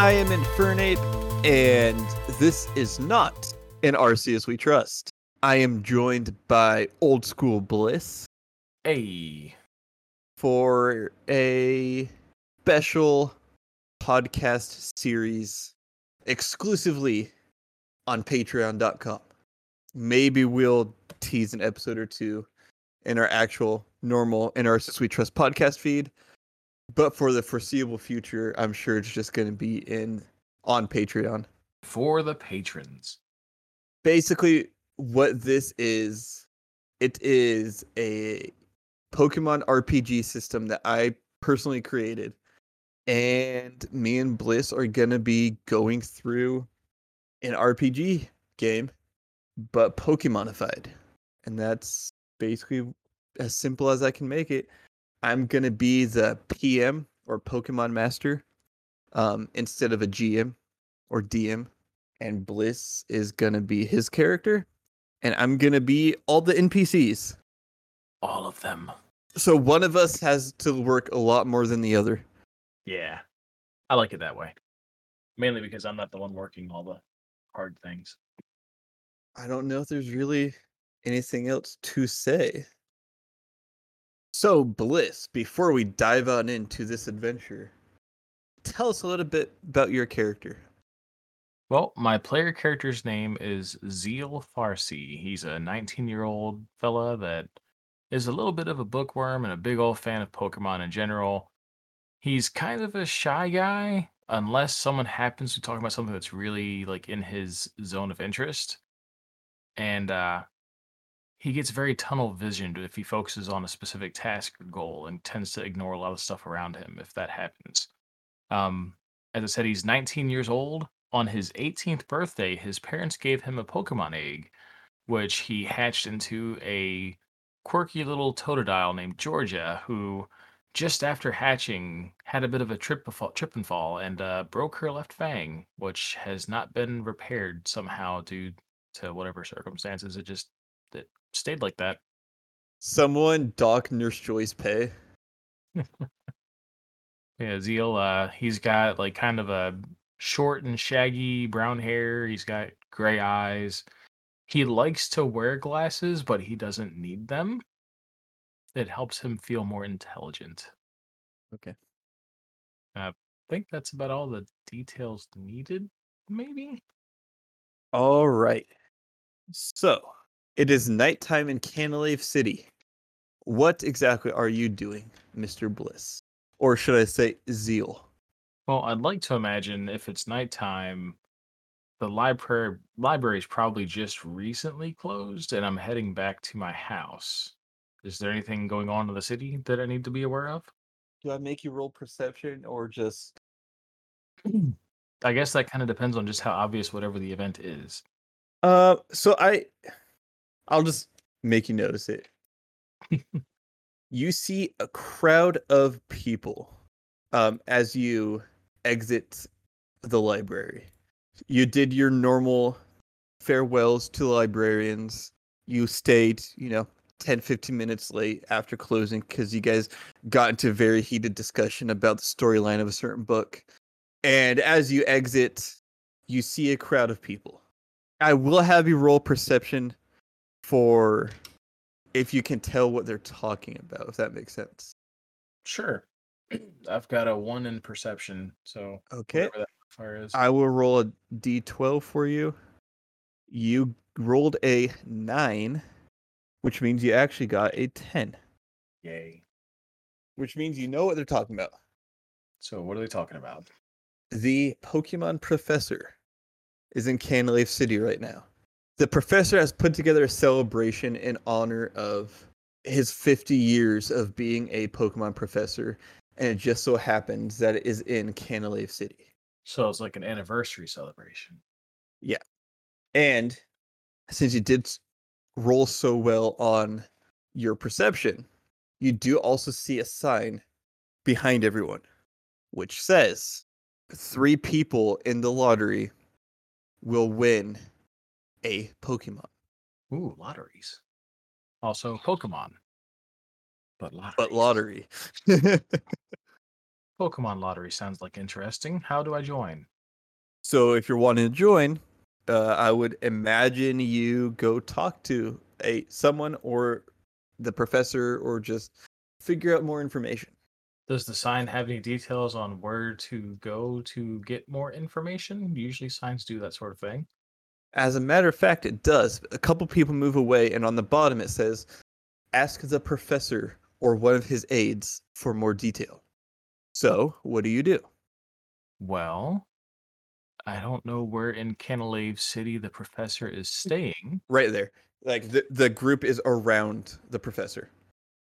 I am Infernape, and this is not In Arceus We Trust. I am joined by Old School Bliss Hey. for a special podcast series exclusively on patreon.com. Maybe we'll tease an episode or two in our actual normal in our We Trust podcast feed. But for the foreseeable future, I'm sure it's just going to be in on Patreon. For the patrons. Basically, what this is, it is a Pokemon RPG system that I personally created. And me and Bliss are going to be going through an RPG game, but Pokemonified. And that's basically as simple as I can make it. I'm going to be the PM or Pokemon Master um, instead of a GM or DM. And Bliss is going to be his character. And I'm going to be all the NPCs. All of them. So one of us has to work a lot more than the other. Yeah. I like it that way. Mainly because I'm not the one working all the hard things. I don't know if there's really anything else to say. So, Bliss, before we dive on into this adventure, tell us a little bit about your character. Well, my player character's name is Zeal Farsi. He's a 19 year old fella that is a little bit of a bookworm and a big old fan of Pokemon in general. He's kind of a shy guy unless someone happens to talk about something that's really like in his zone of interest. And uh he gets very tunnel visioned if he focuses on a specific task or goal and tends to ignore a lot of stuff around him if that happens. Um, as I said, he's 19 years old. On his 18th birthday, his parents gave him a Pokemon egg, which he hatched into a quirky little Totodile named Georgia, who just after hatching had a bit of a trip, trip and fall and uh, broke her left fang, which has not been repaired somehow due to whatever circumstances. It just it stayed like that. Someone dock Nurse Joy's pay. Yeah, Zeal, uh, he's got like kind of a short and shaggy brown hair. He's got gray eyes. He likes to wear glasses, but he doesn't need them. It helps him feel more intelligent. Okay. I think that's about all the details needed, maybe? All right. So, it is nighttime in Canalave City. What exactly are you doing, Mr. Bliss? Or should I say Zeal? Well, I'd like to imagine if it's nighttime, the library library's probably just recently closed, and I'm heading back to my house. Is there anything going on in the city that I need to be aware of? Do I make you roll perception or just I guess that kind of depends on just how obvious whatever the event is. Uh so I I'll just make you notice it. you see a crowd of people um as you exit the library. You did your normal farewells to the librarians. You stayed, you know, 10 15 minutes late after closing cuz you guys got into very heated discussion about the storyline of a certain book. And as you exit, you see a crowd of people. I will have you roll perception for if you can tell what they're talking about, if that makes sense. Sure. I've got a one in perception, so Okay. whatever that fire is. I will roll a d12 for you. You rolled a 9, which means you actually got a 10, Yay. which means you know what they're talking about. So what are they talking about? The Pokemon professor is in Canalave City right now. The professor has put together a celebration in honor of his 50 years of being a Pokemon professor, and it just so happens that it is in Canalave City. So it's like an anniversary celebration. Yeah. And since you did roll so well on your perception, you do also see a sign behind everyone, which says three people in the lottery will win a Pokemon. Ooh, lotteries. Also Pokemon. But lotteries. But lottery. Pokemon lottery sounds like interesting. How do I join? So if you're wanting to join, uh, I would imagine you go talk to a someone or the professor or just figure out more information. Does the sign have any details on where to go to get more information? Usually signs do that sort of thing. As a matter of fact, it does. A couple people move away, and on the bottom it says, "Ask the professor or one of his aides for more detail." So, what do you do? Well, I don't know where in Canalave City the professor is mm, staying. Right there, like the the group is around the professor.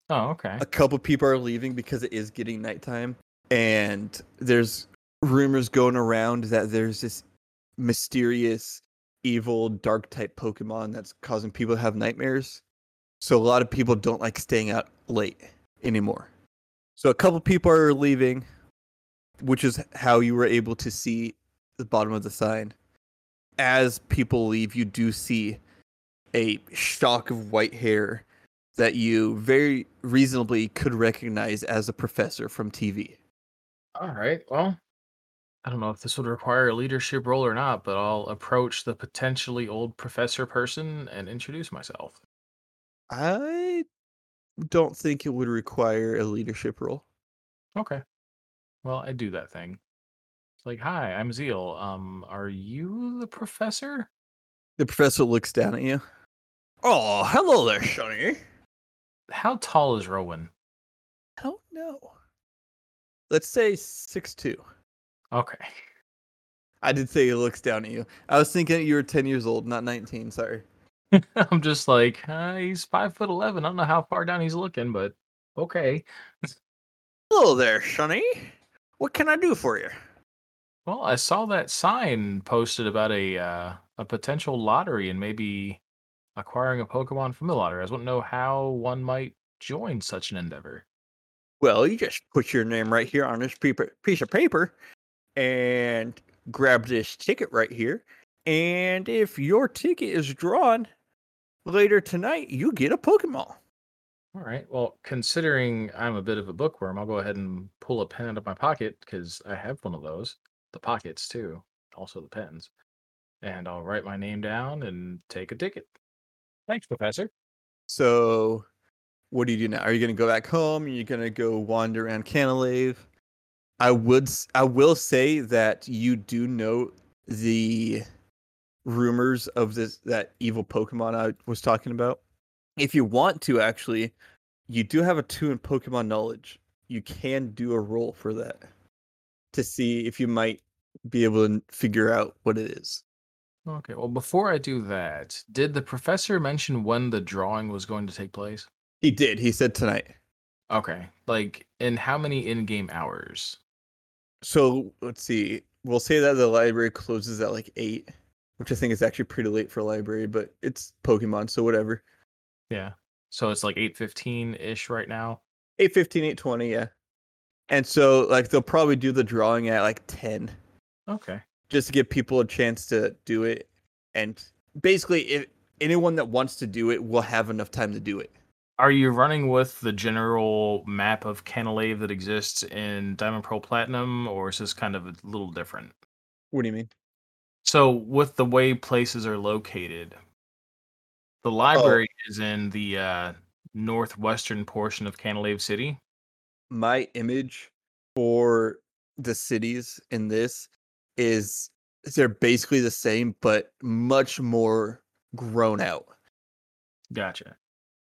Oh, okay. a couple people are leaving because it is getting nighttime and there's rumors going around that there's this mysterious evil dark type pokemon that's causing people to have nightmares so a lot of people don't like staying out late anymore so a couple people are leaving which is how you were able to see the bottom of the sign as people leave you do see a shock of white hair that you very reasonably could recognize as a professor from TV. All right. Well, I don't know if this would require a leadership role or not, but I'll approach the potentially old professor person and introduce myself. I don't think it would require a leadership role. Okay. Well, I do that thing. It's like, hi, I'm Zeal. Um, are you the professor? The professor looks down at you. Oh, hello there, Sonny. How tall is Rowan? I don't know. Let's say six two. Okay. I did say he looks down at you. I was thinking you were ten years old, not nineteen. Sorry. I'm just like, uh, he's five foot eleven. I don't know how far down he's looking, but okay. Hello there, Sonny. What can I do for you? Well, I saw that sign posted about a uh, a potential lottery and maybe acquiring a Pokemon from the lottery. I just want to know how one might join such an endeavor. Well, you just put your name right here on this paper, piece of paper and grab this ticket right here. And if your ticket is drawn later tonight, you get a Pokemon. All right. Well, considering I'm a bit of a bookworm, I'll go ahead and pull a pen out of my pocket because I have one of those. The pockets too, also the pens. And I'll write my name down and take a ticket. Thanks, Professor. So, what do you do now? Are you going to go back home? Are you going to go wander around Canalave? I would, I will say that you do know the rumors of this that evil Pokemon I was talking about. If you want to, actually, you do have a two in Pokemon knowledge. You can do a roll for that to see if you might be able to figure out what it is. Okay. Well, before I do that, did the professor mention when the drawing was going to take place? He did. He said tonight. Okay. Like, in how many in game hours? So let's see. We'll say that the library closes at like eight, which I think is actually pretty late for a library, but it's Pokemon, so whatever. Yeah. So it's like 8:15 ish right now. 815, 820, yeah. And so like they'll probably do the drawing at like 10 Okay. just to give people a chance to do it. And basically if anyone that wants to do it will have enough time to do it. Are you running with the general map of Canalave that exists in Diamond Pearl Platinum, or is this kind of a little different? What do you mean? So, with the way places are located, the library is in the uh, northwestern portion of Canalave City. My image for the cities in this is they're basically the same, but much more grown out. Gotcha.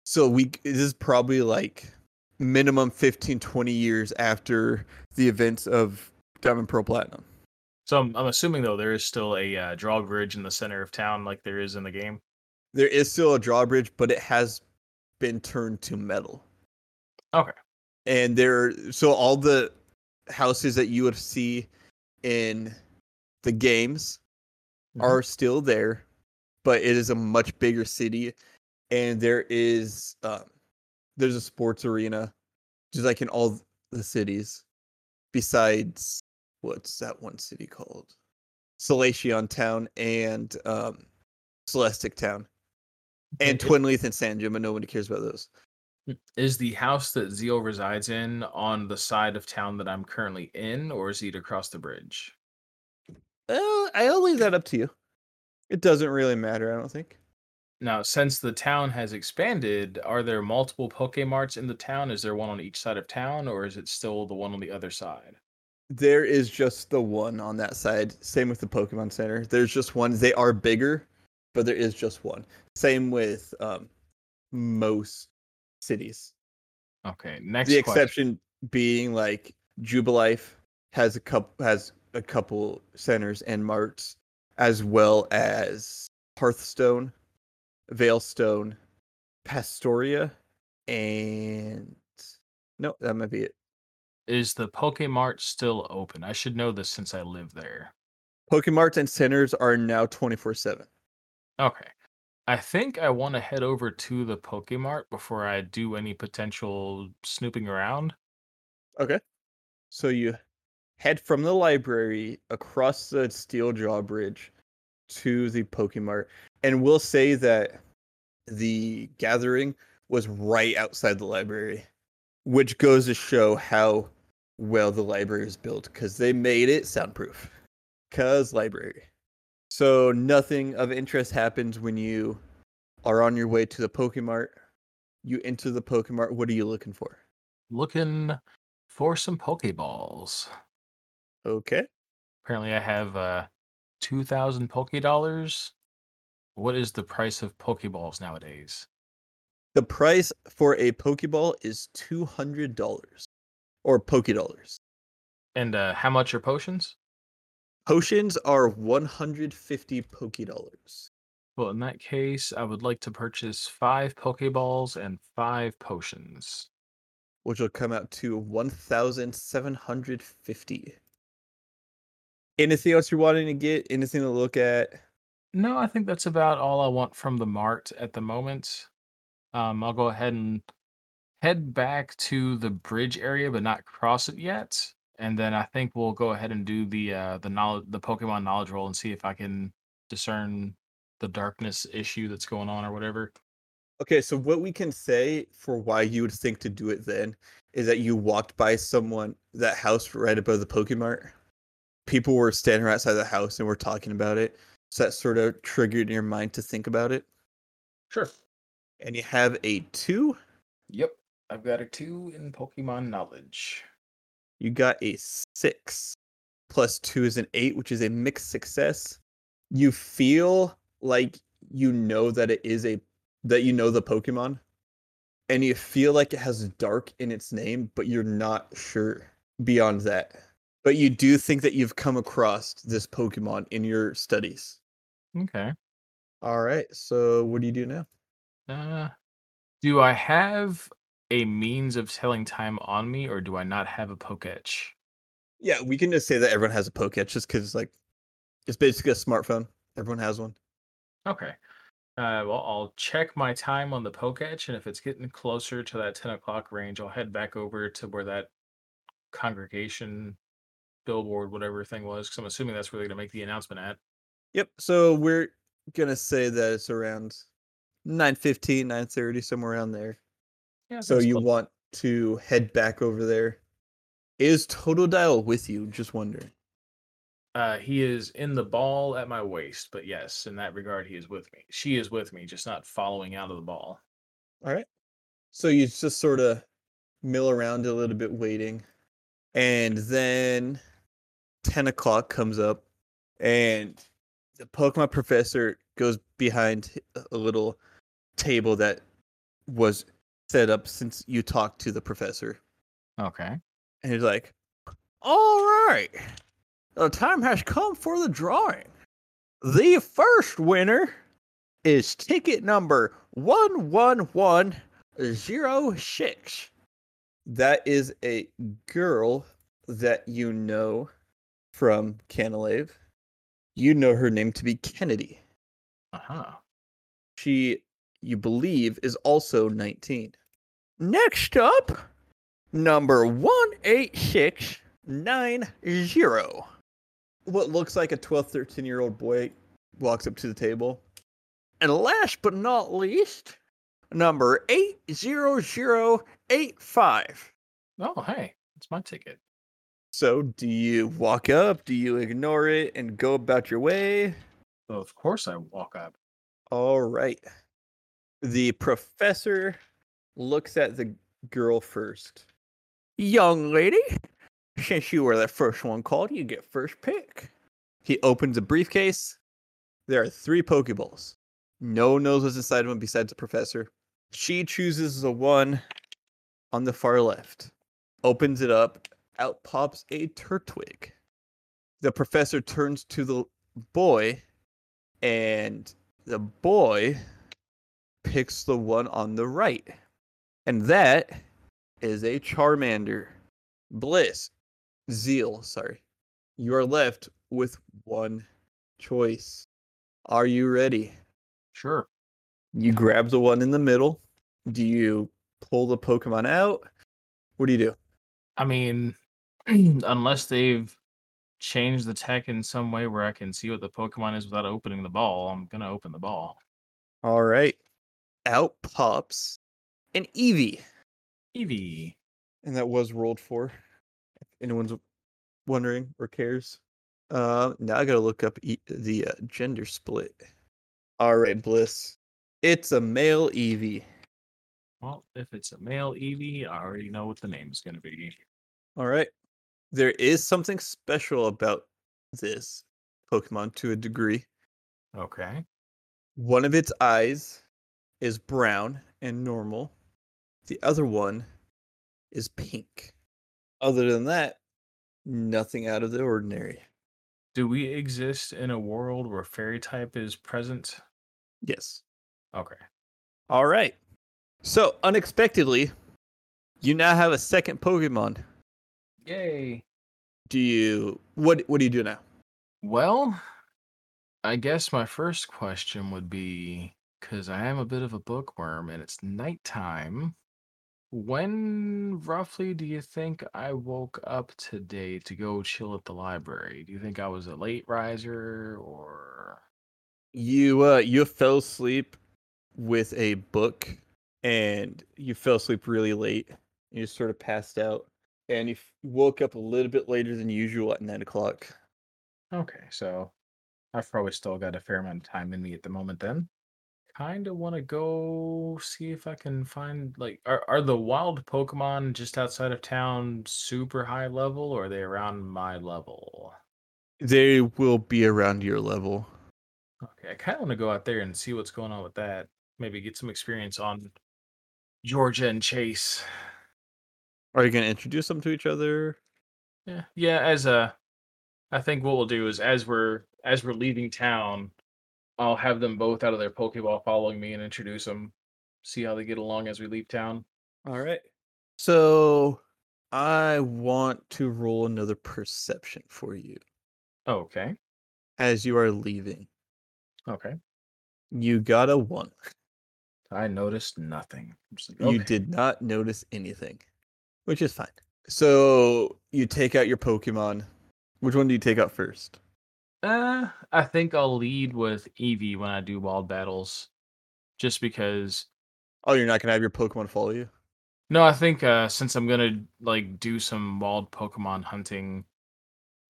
So we this is probably like minimum 15 20 years after the events of Diamond Pearl Platinum. So, I'm, I'm assuming, though, there is still a uh, drawbridge in the center of town like there is in the game. There is still a drawbridge, but it has been turned to metal. Okay. And there so all the houses that you would see in the games Mhm. are still there, but it is a much bigger city and there is um there's a sports arena just like in all the cities besides what's that one city called Solaceon Town and um Celestic Town and Okay. Twinleaf and Sandgem, but nobody cares about those. Is the house that Zeal resides in on the side of town that I'm currently in, or is it across the bridge? Uh, I'll leave that up to you. It doesn't really matter, I don't think. Now, since the town has expanded, are there multiple Pokemarts in the town? Is there one on each side of town, or is it still the one on the other side? There is just the one on that side. Same with the Pokemon Center. There's just one. They are bigger, but there is just one. Same with um, most cities. Okay, next the question. exception being like Jubilife has a couple has a couple centers and marts, as well as Hearthome, Veilstone, Pastoria, and no, that might be it. Is the Pokemart still open? I should know this since I live there. Pokemarts and centers are now twenty four seven. Okay. I think I want to head over to the Pokemart before I do any potential snooping around. Okay. So you head from the library across the steel drawbridge to the Pokemart. And we'll say that the gathering was right outside the library, which goes to show how well the library is built because they made it soundproof. Because library. So nothing of interest happens when you are on your way to the Pokemart. You enter the Pokemart. What are you looking for? Looking for some Pokeballs. Okay. Apparently, I have uh, 2,000 Poke Dollars. What is the price of Pokeballs nowadays? The price for a Pokeball is two hundred dollars, or Poke dollars. And uh, how much are potions? Potions are one hundred fifty Poke dollars. Well, in that case, I would like to purchase five Pokeballs and five potions. which will come out to 1750 anything else you're wanting to get anything to look at No, I think that's about all I want from the mart at the moment. Um, I'll go ahead and head back to the bridge area, but not cross it yet. And then I think we'll go ahead and do the uh, the knowledge, the Pokemon knowledge roll, and see if I can discern the darkness issue that's going on or whatever. okay so what we can say for why you would think to do it then is that you walked by someone that house right above the pokemart people were standing outside the house and were talking about it so that sort of triggered your mind to think about it? Sure. and you have a two? Yep, I've got a two in Pokemon knowledge. you got a six plus two is an eight which is a mixed success. You feel like you know that it is a that you know the pokemon and you feel like it has dark in its name but you're not sure beyond that. But you do think that you've come across this pokemon in your studies Okay. all right so what do you do now Uh, do I have a means of telling time on me, or do I not have a Poketch? yeah we can just say that everyone has a poketch just because like it's basically a smartphone everyone has one Okay. Uh, well, I'll check my time on the Poketch, and if it's getting closer to that 10 o'clock range, I'll head back over to where that congregation billboard, whatever thing was, because I'm assuming that's where they're going to make the announcement at. Yep. So we're gonna say that it's around 9:15, 9:30, somewhere around there. Yeah, So you close. want to head back over there. Is Totodile with you? Just wondering. Uh, he is in the ball at my waist, but yes, in that regard, he is with me. She is with me, just not following out of the ball. All right. So you just sort of mill around a little bit waiting. And then 10 o'clock comes up and the Pokemon professor goes behind a little table that was set up since you talked to the professor. Okay. And he's like, All right. The time has come for the drawing. The first winner is ticket number 11106. That is a girl that you know from Canalave. You know her name to be Kennedy. Uh huh. She, you believe, is also 19. Next up, number 18690. What looks like a 12, 13 year old boy walks up to the table. And last but not least, number 80085. Oh, hey, it's my ticket. So, do you walk up? Do you ignore it and go about your way? Of course I walk up. All right. The professor looks at the girl first. Young lady, since you were the first one called, you get first pick. He opens a briefcase. There are three Pokeballs. No one knows what's inside of them besides the professor. She chooses the one on the far left, opens it up. Out pops a Turtwig. The professor turns to the boy, and the boy picks the one on the right. And that is a Charmander. Bliss. Zeal, sorry. You are left with one choice. Are you ready? Sure. You grab the one in the middle. Do you pull the Pokemon out? What do you do? I mean, unless they've changed the tech in some way where I can see what the Pokemon is without opening the ball, I'm gonna open the ball. All right. Out pops an Eevee. Eevee. And that was rolled for. If anyone's wondering or cares. Uh, now I gotta look up e- the uh, gender split. All right, Bliss. It's a male Eevee. Well, if it's a male Eevee, I already know what the name's gonna be. All right. There is something special about this Pokemon to a degree. Okay. One of its eyes is brown and normal. The other one is pink. Other than that, nothing out of the ordinary. Do we exist in a world where fairy type is present? Yes. Okay. All right. So, unexpectedly, you now have a second Pokemon. Yay. Do you what what do you do now? Well, I guess my first question would be because I am a bit of a bookworm and it's nighttime. When roughly do you think I woke up today to go chill at the library? Do you think I was a late riser or You uh you fell asleep with a book and you fell asleep really late. And you just sort of passed out and if you woke up a little bit later than usual at nine o'clock. Okay, so I've probably still got a fair amount of time in me at the moment then. Kind of want to go see if I can find like are are the wild Pokemon just outside of town super high level or are they around my level? They will be around your level. Okay, I kind of want to go out there and see what's going on with that. Maybe get some experience on Georgia and Chase. Are you gonna introduce them to each other? Yeah, yeah. As a, I think what we'll do is as we're as we're leaving town, I'll have them both out of their Pokeball following me and introduce them. See how they get along as we leave town. All right. So I want to roll another perception for you Okay. as you are leaving. Okay. You got a one. I noticed nothing. I'm just like, You did not notice anything, which is fine. So you take out your Pokemon. Which one do you take out first? Uh, I think I'll lead with Eevee when I do wild battles, just because. Oh, you're not gonna have your Pokemon follow you. No, I think uh, since I'm gonna like do some wild Pokemon hunting,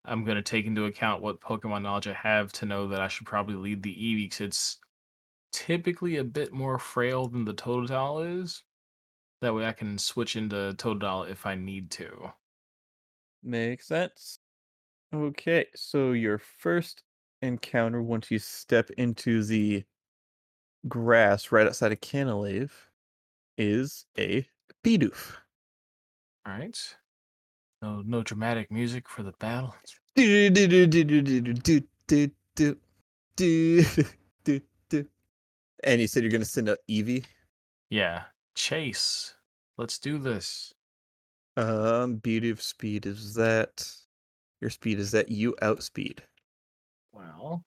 I'm gonna take into account what Pokemon knowledge I have to know that I should probably lead the Eevee because it's typically a bit more frail than the Totodile is. That way, I can switch into Totodile if I need to. Makes sense. Okay, so your first encounter once you step into the grass right outside of Canalave is a Bidoof. All right. No, no dramatic music for the battle. And you said you're gonna send a Eevee. Yeah, Chase. Let's do this. Um, beauty of speed is that your speed is that you outspeed. Well,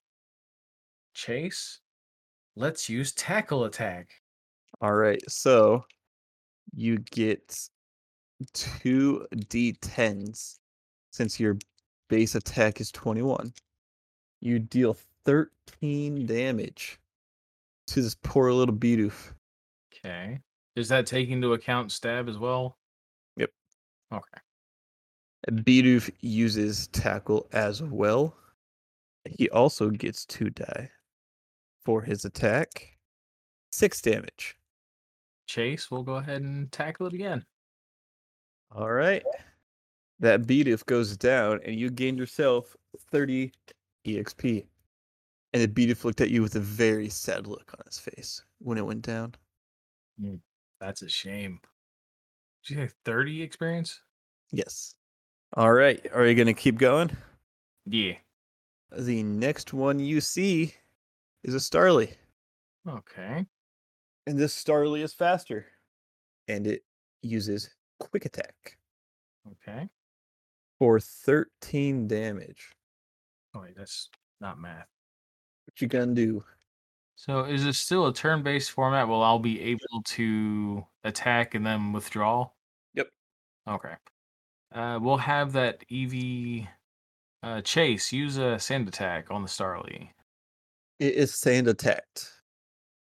Chase, let's use tackle attack. All right, so you get two d10s since your base attack is 21. You deal 13 damage to this poor little Bidoof. Okay. Is that taking into account stab as well? Yep. Okay. Bidoof uses tackle as well. He also gets to die for his attack. Six damage. Chase, we'll go ahead and tackle it again. All right. That Bidoof goes down, and you gain yourself 30 EXP. And the Bidoof looked at you with a very sad look on his face when it went down. Hmm. That's a shame. Did you say 30 experience? Yes. All right. Are you going to keep going? Yeah. The next one you see is a Starly. Okay. And this Starly is faster. And it uses quick attack Okay. for 13 damage. Oh, wait, that's not math. What you gonna do? So is it still a turn-based format? Will I'll be able to attack and then withdraw? Yep. Okay. Uh, we'll have that Eevee uh, chase use a sand attack on the Starly, It is sand attacked.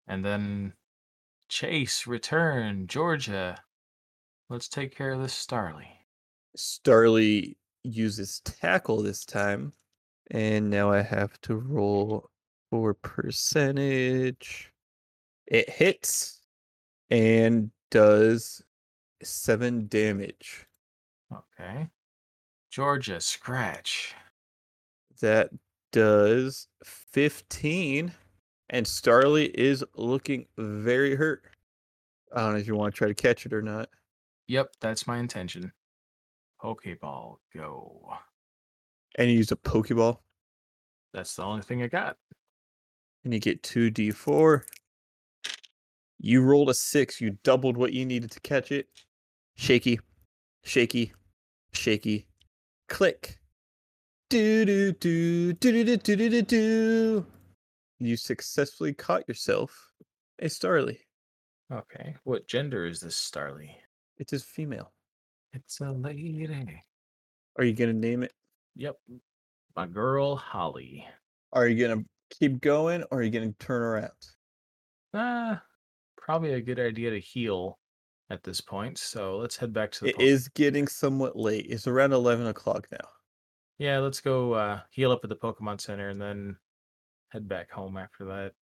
and then chase return Georgia. Let's take care of this Starly. Starly uses tackle this time. And now I have to roll for percentage. It hits and does seven damage. Okay. Georgia scratch. That does 15. And Starly is looking very hurt. I don't know if you want to try to catch it or not. Yep, that's my intention. Pokeball go. And you use a Pokeball. That's the only thing I got. And you get 2d4. You rolled a 6. You doubled what you needed to catch it. Shaky, shaky, shaky. Click. Do do do do do do do do do. You successfully caught yourself a Starly. Okay. What gender is this Starly? It is female. It's a lady. Are you gonna name it? Yep. My girl Holly. Are you gonna keep going or are you gonna turn around? Ah, probably a good idea to heal at this point. So let's head back to the. It po- is getting somewhat late. It's around 11 o'clock now. Yeah, let's go uh, heal up at the Pokemon Center and then head back home after that.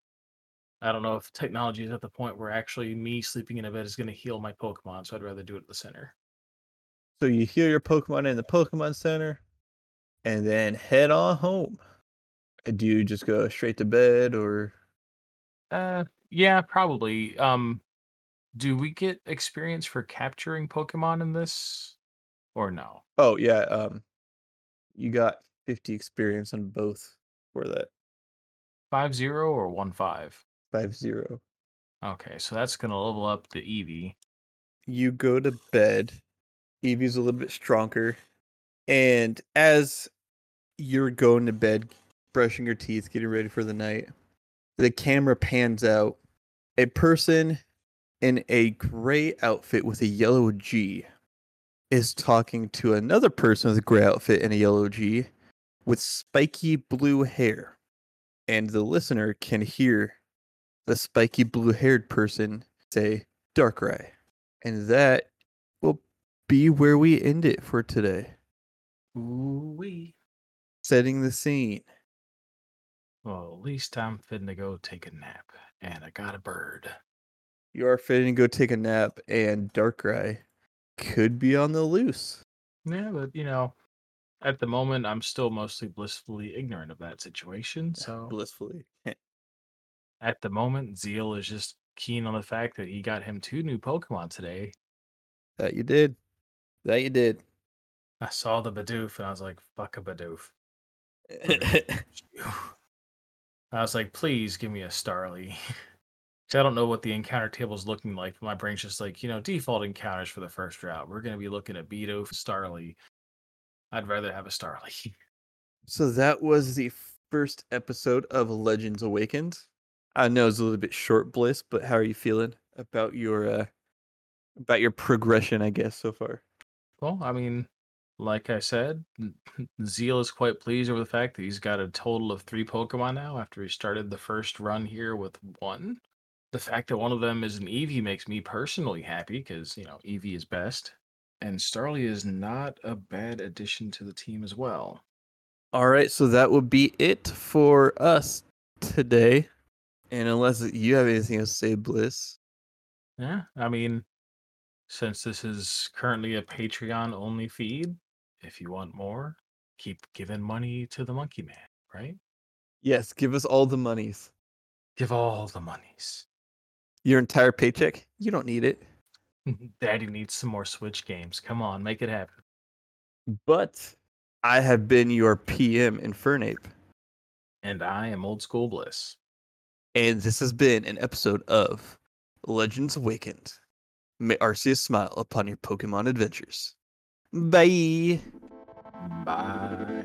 I don't know if technology is at the point where actually me sleeping in a bed is going to heal my Pokemon, so I'd rather do it at the center. So you heal your Pokemon in the Pokemon Center and then head on home. Do you just go straight to bed or Uh, yeah, probably. Um, do we get experience for capturing Pokemon in this, or no? Oh yeah, um you got 50 experience on both for that. Five zero or one five? 5 0. Okay, so that's gonna level up the Eevee. You go to bed. Eevee's a little bit stronger. And as you're going to bed, brushing your teeth, getting ready for the night, the camera pans out. A person in a gray outfit with a yellow G is talking to another person with a gray outfit and a yellow G with spiky blue hair. And the listener can hear the spiky blue haired person say, Darkrai. And that will be where we end it for today. Ooh wee. Setting the scene. Well, at least I'm fitting to go take a nap, and I got a bird. You are fitting to go take a nap, and Darkrai could be on the loose. Yeah, but you know, at the moment, I'm still mostly blissfully ignorant of that situation. So Blissfully. at the moment, Zeal is just keen on the fact that he got him two new Pokemon today. That you did. That you did. I saw the Bidoof, and I was like, "Fuck a Bidoof." I was like, please give me a Starly. 'Cause I don't know what the encounter table is looking like. but My brain's just like, you know, default encounters for the first route. We're going to be looking at Beto, Starly. I'd rather have a Starly. so that was the first episode of Legends Awakened. I know it's a little bit short, Bliss, but how are you feeling about your uh about your progression, I guess, so far? well, I mean, like I said, Zeal is quite pleased over the fact that he's got a total of three Pokemon now after he started the first run here with one. the fact that one of them is an Eevee makes me personally happy because you know Eevee is best, and Starly is not a bad addition to the team as well. All right, so that would be it for us today. And unless you have anything to say, Bliss. Yeah, I mean, since this is currently a Patreon only feed, if you want more, keep giving money to the Monkey Man, right? Yes, give us all the monies. Give all the monies. Your entire paycheck? You don't need it. Daddy needs some more Switch games. Come on, make it happen. But I have been your PM Infernape. And I am Old School Bliss. And this has been an episode of Legends Awakened. May Arceus smile upon your Pokemon adventures. Bye. Bye.